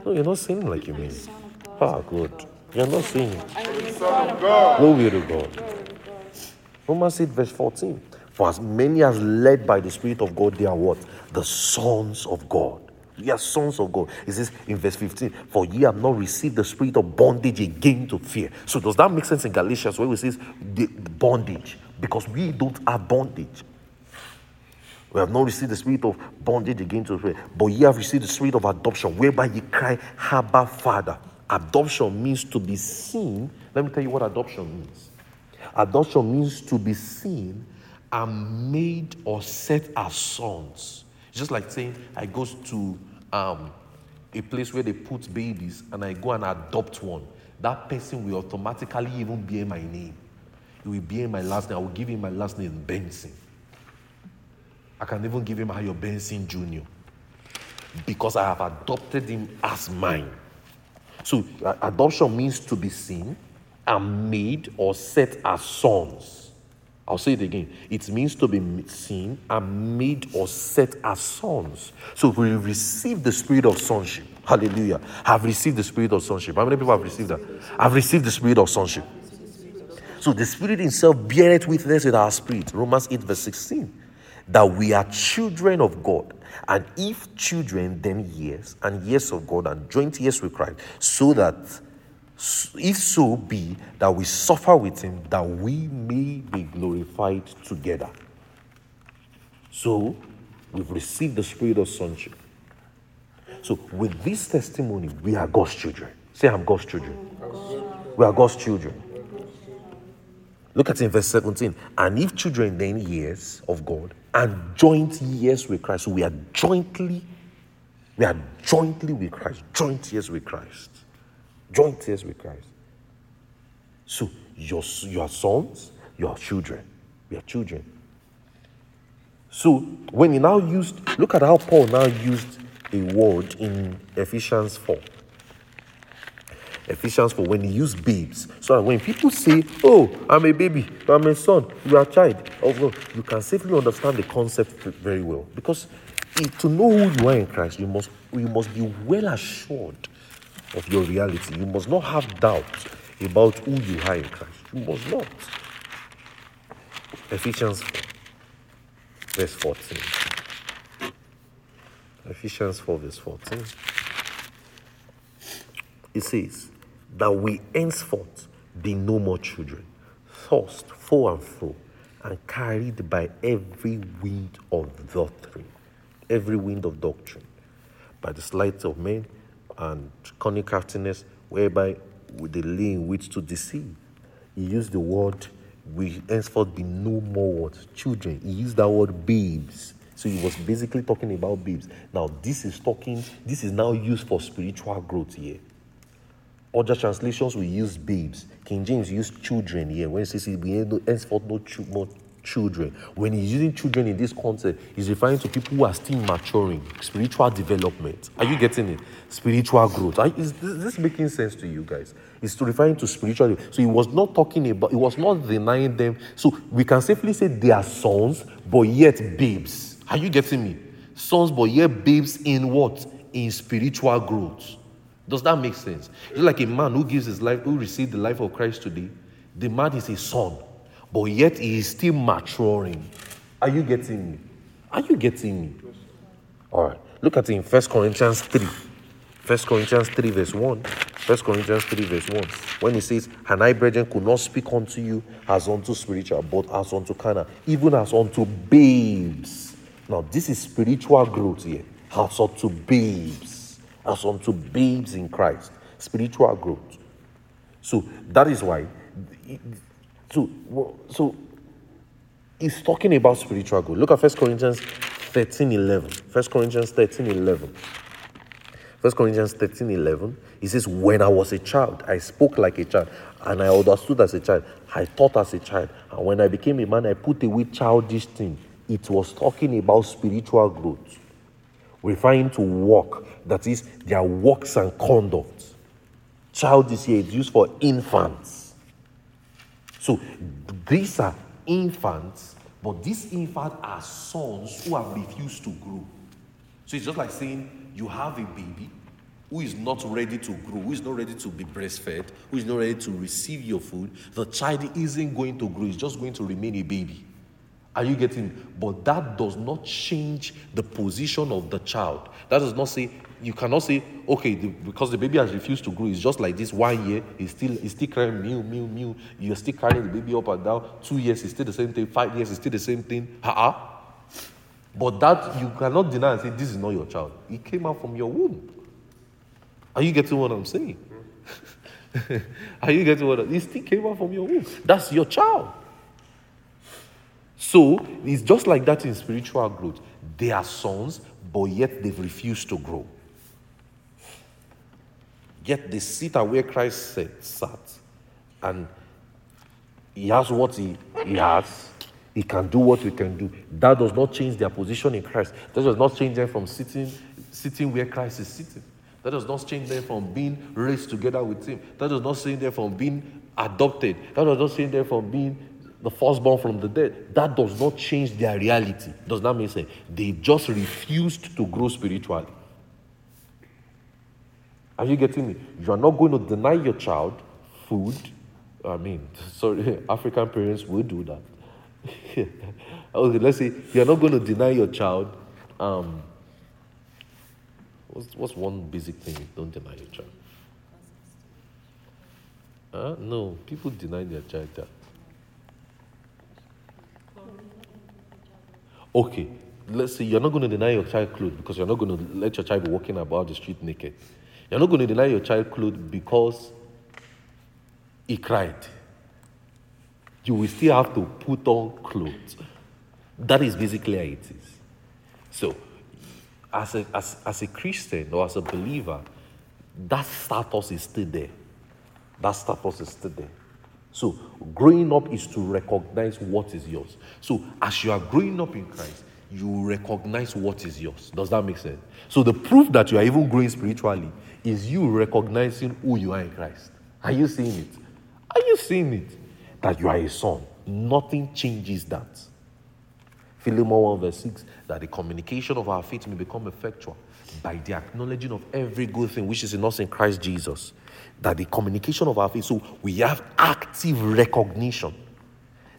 No, you're not saying like you mean. Ah, good. You're not saying it. Glory to God. Romans 8, verse 14. For as many as led by the Spirit of God, they are what? The sons of God. We are sons of God. It says in verse 15, For ye have not received the spirit of bondage again to fear. So does that make sense in Galatians where it says the bondage? Because we don't have bondage. We have not received the spirit of bondage again to fear, but ye have received the spirit of adoption, whereby ye cry, Abba, Father. Adoption means to be seen. Let me tell you what adoption means. Adoption means to be seen and made or set as sons. Just like saying I go to um, a place where they put babies and I go and adopt one. That person will automatically even bear my name. He will bear my last name. I will give him my last name, Benson. I can even give him Ayo Benson Jr. because I have adopted him as mine. So, adoption means to be seen and made or set as sons. I'll say it again. It means to be seen and made or set as sons. So, we receive the spirit of sonship. Hallelujah. Have received the spirit of sonship. How many people have received that? I've received the spirit of sonship. So the Spirit Himself beareth witness with our spirit. Romans 8, verse 16. That we are children of God. And if children, then yes, and yes of God, and joint yes with Christ. So that, if so be, that we suffer with Him, that we may be glorified together. So, we've received the spirit of sonship. So, with this testimony, we are God's children. Say, I'm God's children. We are God's children. Look at in verse 17. And if children then years of God and joint years with Christ, so we are jointly, we are jointly with Christ, joint years with Christ, joint years with Christ. So your, your sons, your children, are children. So when he now used, look at how Paul now used a word in Ephesians 4. Ephesians 4, when he used babes. So when people say, Oh, I'm a baby, I'm a son, you are a child, oh, no, you can safely understand the concept very well. Because eh, to know who you are in Christ, you must, you must be well assured of your reality. You must not have doubt about who you are in Christ. You must not. Ephesians 4. verse 14. Ephesians 4, verse 14. It says, That we henceforth be no more children, tossed fro and fro, and carried by every wind of doctrine, every wind of doctrine, by the sleight of men and cunning craftiness, whereby lay in wait to deceive. He used the word, we henceforth be no more what? Children. He used that word babes. So he was basically talking about babes. Now, this is talking, this is now used for spiritual growth here. Other translations will use babes. King James used children here. When it says we henceforth no more children. When he's using children in this context, he's referring to people who are still maturing, spiritual development. Are you getting it? Spiritual growth. Are, is this, making sense to you guys? It's referring to spiritual. So he was not talking about, he was not denying them. So we can safely say they are sons, but yet babes. Are you getting me? Sons, but yet babes in what? In spiritual growth. Does that make sense? It's like a man who gives his life, who received the life of Christ today. The man is a son, but yet he is still maturing. Are you getting me? Are you getting me? All right. Look at it in 1 Corinthians 3. 1 Corinthians 3, verse 1. 1 Corinthians 3, verse 1. When he says, And I, brethren, could not speak unto you as unto spiritual, but as unto carnal, even as unto babes. Now, this is spiritual growth here. As unto babes. As unto babes in Christ. Spiritual growth. So that is why. So, so he's talking about spiritual growth. Look at 1 Corinthians 13 11. 1 Corinthians 13 11. 1 Corinthians 13 11. He says, When I was a child, I spoke like a child, and I understood as a child. I thought as a child. And when I became a man, I put away childish things. It was talking about spiritual growth, referring to work, that is, their works and conduct. Child is here, it's used for infants. So these are infants, but these infants are sons who have refused to grow. So it's just like saying you have a baby who is not ready to grow, who is not ready to be breastfed, who is not ready to receive your food. The child isn't going to grow, it's just going to remain a baby. Are you getting? But that does not change the position of the child. That does not say you cannot say okay the, because the baby has refused to grow. It's just like this one year. He's still he's still crying mew mew mew. You're still carrying the baby up and down. Two years is still the same thing. Five years is still the same thing. Ha uh But that you cannot deny and say this is not your child. It came out from your womb. Are you getting what I'm saying? Are you getting what? I'm, saying? it still came out from your womb. That's your child. So it's just like that in spiritual growth. They are sons, but yet they've refused to grow. Yet they sit at where Christ sat, sat, and he has what he, he has. He can do what we can do. That does not change their position in Christ. That does not change them from sitting, sitting where Christ is sitting. That does not change them from being raised together with Him. That does not change them from being adopted. That does not change them from being the firstborn from the dead. That does not change their reality. Does that make sense? They just refused to grow spiritually. Are you getting me? You are not going to deny your child food. I mean, sorry, African parents will do that. okay, let's say you are not going to deny your child. Um, what's, what's one basic thing don't deny your child? Huh? No, people deny their child that. Okay, let's say you're not going to deny your child clothes because you're not going to let your child be walking about the street naked. You're not going to deny your child clothes because he cried. You will still have to put on clothes. That is basically how it is. So, as a, as, as a Christian or as a believer, that status is still there. That status is still there. So, growing up is to recognize what is yours. So, as you are growing up in Christ, you recognize what is yours. Does that make sense? So, the proof that you are even growing spiritually is you recognizing who you are in Christ. Are you seeing it? Are you seeing it? That you are a son. Nothing changes that. Philemon 1 verse 6 that the communication of our faith may become effectual by the acknowledging of every good thing which is in us in Christ Jesus. That the communication of our faith, so we have active recognition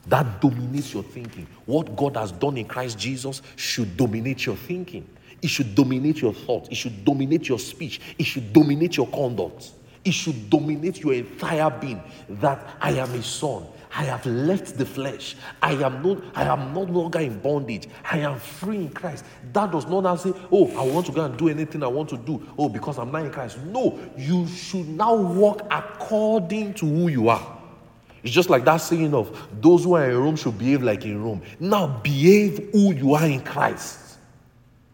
That dominates your thinking. What God has done in Christ Jesus should dominate your thinking. It should dominate your thought. It should dominate your speech. It should dominate your conduct. It should dominate your entire being. That I am a son. I have left the flesh. I am not, I am no longer in bondage. I am free in Christ. That does not now say, Oh, I want to go and do anything I want to do. Oh, because I'm not in Christ. No, you should now walk according to who you are. It's just like that saying of those who are in Rome should behave like in Rome. Now behave who you are in Christ.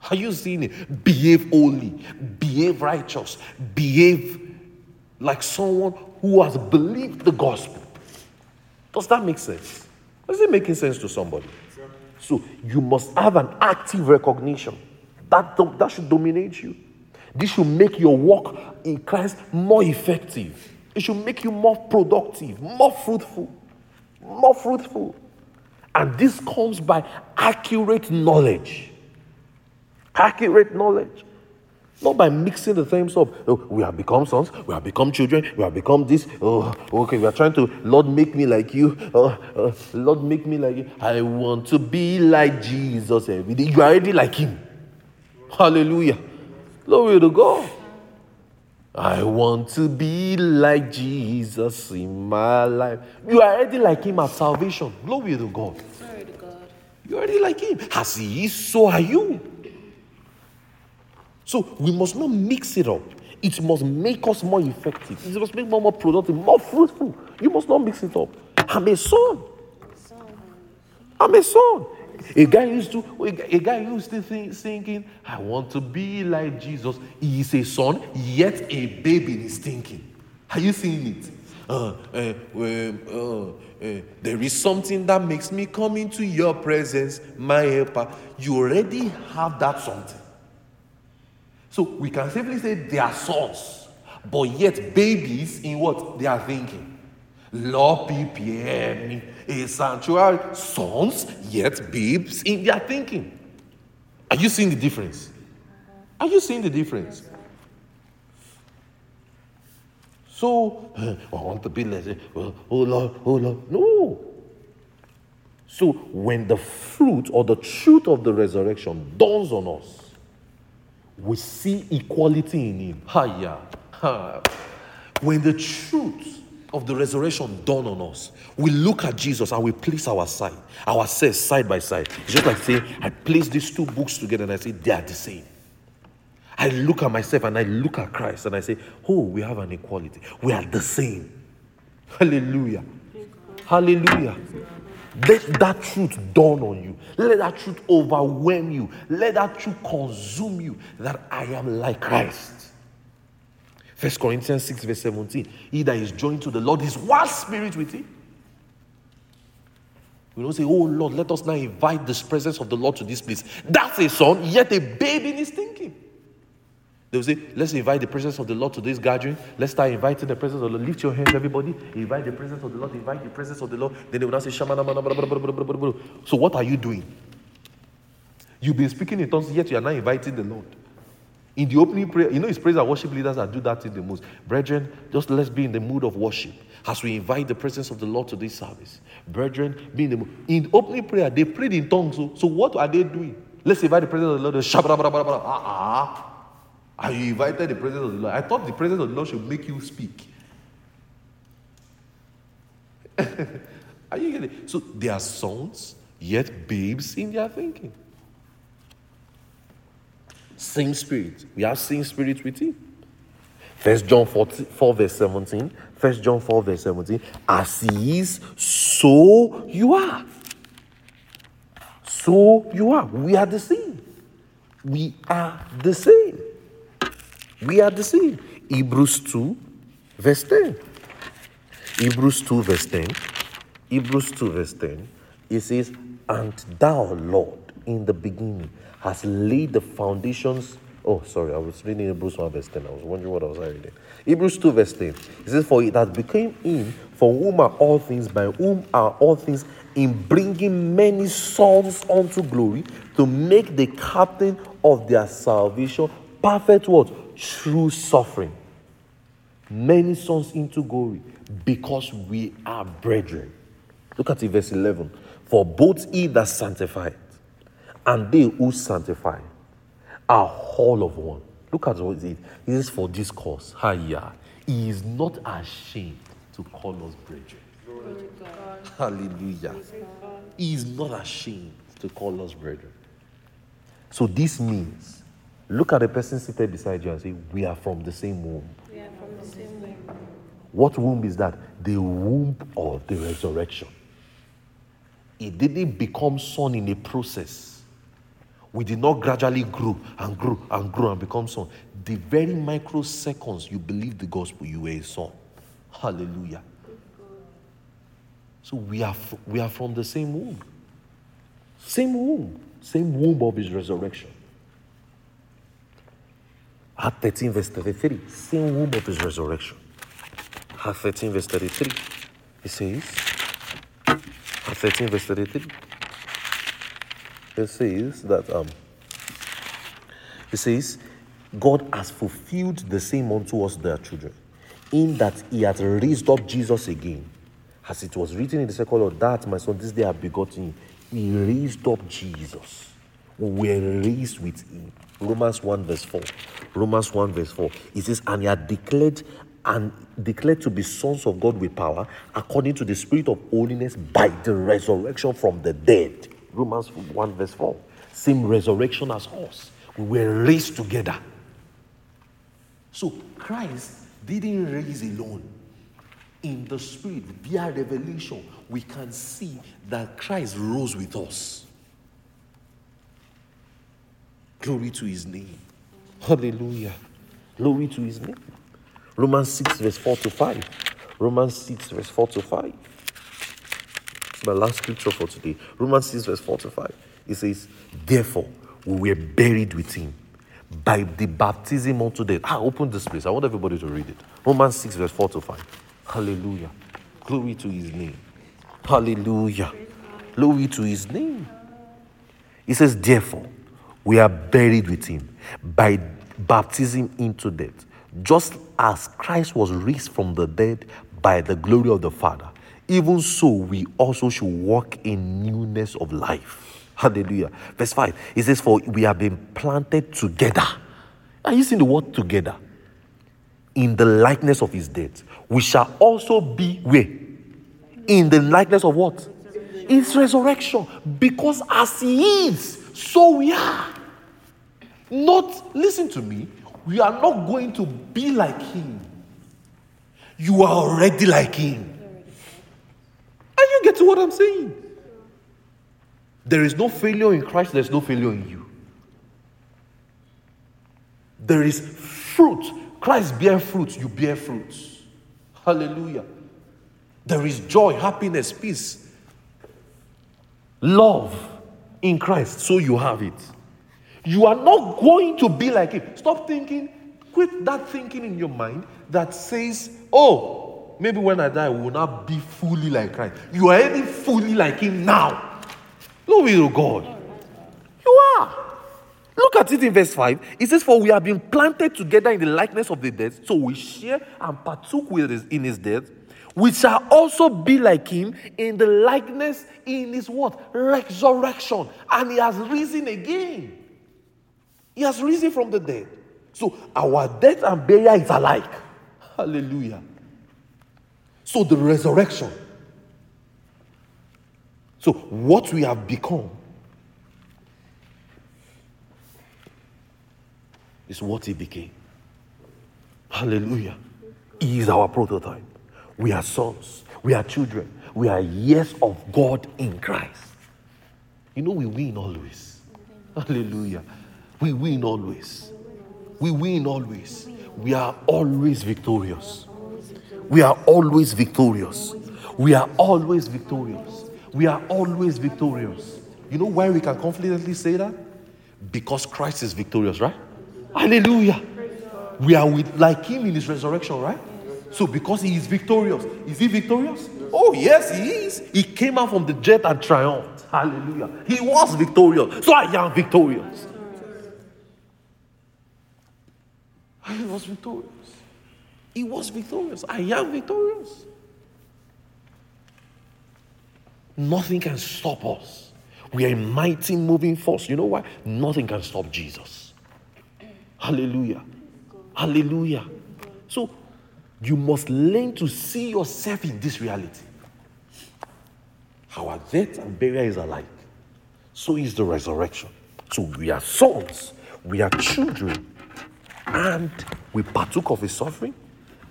Are you seeing it? Behave holy, behave righteous, behave like someone who has believed the gospel. Does that make sense? Is it making sense to somebody? So you must have an active recognition. That, that should dominate you. This should make your work in Christ more effective. It should make you more productive, more fruitful, more fruitful. And this comes by accurate knowledge. Accurate knowledge. Not by mixing the things up. Oh, we have become sons, we have become children, we have become this. Oh, okay, we are trying to, Lord, make me like you. Oh, uh, Lord, make me like you. I want to be like Jesus every day. You are already like him. Hallelujah. Glory to God. I want to be like Jesus in my life. You are already like him at salvation. Glory to God. Glory to God. You're already like him. As he is, so are you. So we must not mix it up. It must make us more effective. It must make us more productive, more fruitful. You must not mix it up. I'm a son. I'm a son. A guy used to, a guy used to think, thinking, I want to be like Jesus. He is a son, yet a baby is thinking. Are you seeing it? Uh, uh, uh, uh, there is something that makes me come into your presence, my helper. You already have that something. So we can simply say they are sons, but yet babies in what they are thinking. Lord, prepare me a sanctuary. Sons, yet babes in their thinking. Are you seeing the difference? Are you seeing the difference? So, I want to be like, oh, oh Lord, oh Lord. No. So, when the fruit or the truth of the resurrection dawns on us, we see equality in him. Hiya. When the truth of the resurrection dawn on us, we look at Jesus and we place our side, ourselves side by side. It's just like saying, I place these two books together and I say they are the same. I look at myself and I look at Christ and I say, Oh, we have an equality. We are the same. Hallelujah. Hallelujah. Let that truth dawn on you. Let that truth overwhelm you. Let that truth consume you that I am like Christ. First Corinthians 6, verse 17. He that is joined to the Lord is one spirit with him. We don't say, Oh Lord, let us now invite the presence of the Lord to this place. That's a son, yet a babe in his thinking. They will say, let's invite the presence of the Lord to this gathering. Let's start inviting the presence of the Lord. Lift your hands, everybody. Invite the presence of the Lord. Invite the presence of the Lord. Then they will now say, Shamana, mana, blah, blah, blah, blah, blah, blah. So what are you doing? You've been speaking in tongues, yet you are not inviting the Lord. In the opening prayer, you know, it's praise and worship leaders that do that in the most. Brethren, just let's be in the mood of worship as we invite the presence of the Lord to this service. Brethren, be in the mood. In opening prayer, they prayed in tongues. So, so what are they doing? Let's invite the presence of the Lord. Blah, blah. Ah, you invited the presence of the Lord? I thought the presence of the Lord should make you speak. are you getting it? So they are sons, yet babes in their thinking. Same spirit. We have same spirit with him. First John 4, 4 verse 17. First John 4 verse 17. As he is, so you are. So you are. We are the same. We are the same. We are the same. Hebrews 2, verse 10. Hebrews 2, verse 10. Hebrews 2, verse 10. It says, And thou, Lord, in the beginning, has laid the foundations. Oh, sorry, I was reading Hebrews 1, verse 10. I was wondering what I was reading. Hebrews 2, verse 10. It says, For it has become in, for whom are all things, by whom are all things, in bringing many souls unto glory, to make the captain of their salvation perfect what? True suffering. Many sons into glory because we are brethren. Look at it, verse 11. For both he that sanctified and they who sanctify are all of one. Look at what it is. It is for this cause. He is not ashamed to call us brethren. Hallelujah. He is not ashamed to call us brethren. So this means, look at the person seated beside you and say, We are from the same womb. We are from the same womb. What womb is that? The womb of the resurrection. It didn't become son in a process. We did not gradually grow and grow and grow and become son. The very microseconds you believed the gospel, you were a son. Hallelujah. So we are, we are from the same womb. Same womb. Same womb of his resurrection. 13, verse 33. Same womb of his resurrection. 13, verse 33. It says, Act 13, verse 33. It says that um it says, God has fulfilled the same unto us their children, in that he hath raised up Jesus again. As it was written in the second Lord, that my son, this day I have begotten. He raised up Jesus. We were raised with him. Romans 1 verse 4. Romans 1 verse 4. It says, and he had declared and declared to be sons of God with power, according to the spirit of holiness by the resurrection from the dead. Romans 1 verse 4. Same resurrection as us. We were raised together. So Christ didn't raise alone. In the spirit, via revelation, we can see that Christ rose with us. Glory to his name. Hallelujah. Glory to his name. Romans 6, verse 4 to 5. Romans 6, verse 4 to 5. It's my last scripture for today. Romans 6, verse 4 to 5. It says, Therefore, we were buried with him by the baptism unto death. Ah, open this place. I want everybody to read it. Romans 6, verse 4 to 5. Hallelujah. Glory to his name. Hallelujah. Glory to his name. He says, Therefore, we are buried with him by baptism into death, just as Christ was raised from the dead by the glory of the Father. Even so, we also should walk in newness of life. Hallelujah. Verse 5 it says, For we have been planted together. Are you seeing the word together? In the likeness of his death. We shall also be where? In the likeness of what? His resurrection. Because as he is, so we are. Not, listen to me, we are not going to be like him. You are already like him. Are you getting what I'm saying? There is no failure in Christ, there's no failure in you. There is fruit. Christ bear fruit, you bear fruits. Hallelujah. There is joy, happiness, peace, love in Christ, so you have it. You are not going to be like him. Stop thinking, quit that thinking in your mind that says, oh, maybe when I die, I will not be fully like Christ. You are already fully like him now. Glory to God. You are. Look at it in verse 5. It says, For we have been planted together in the likeness of the dead, so we share and partook with his, in his death. We shall also be like him in the likeness in his what? Resurrection. And he has risen again. He has risen from the dead. So our death and burial is alike. Hallelujah. So the resurrection. So what we have become is what he became. Hallelujah. He is our prototype. We are sons. We are children. We are heirs of God in Christ. You know, we win always. Hallelujah. We win always. We win always. We are always victorious. We are always victorious. We are always victorious. We are always victorious. You know why we can confidently say that? Because Christ is victorious, right? Hallelujah. We are with like him in his resurrection, right? So because he is victorious, is he victorious? Oh, yes, he is. He came out from the jet and triumphed. Hallelujah. He was victorious. So I am victorious. I was victorious. He was victorious. I am victorious. Nothing can stop us. We are a mighty moving force. You know why? Nothing can stop Jesus. Hallelujah. Hallelujah. So you must learn to see yourself in this reality. Our death and burial is alike. So is the resurrection. So we are sons, we are children, and we partook of his suffering,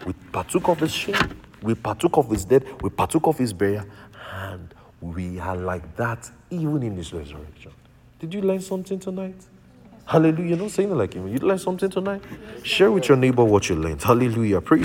we partook of his shame, we partook of his death, we partook of his burial, and we are like that even in his resurrection. Did you learn something tonight? Hallelujah. You're not saying it like him. You learned something tonight? Share with your neighbor what you learned. Hallelujah. Praise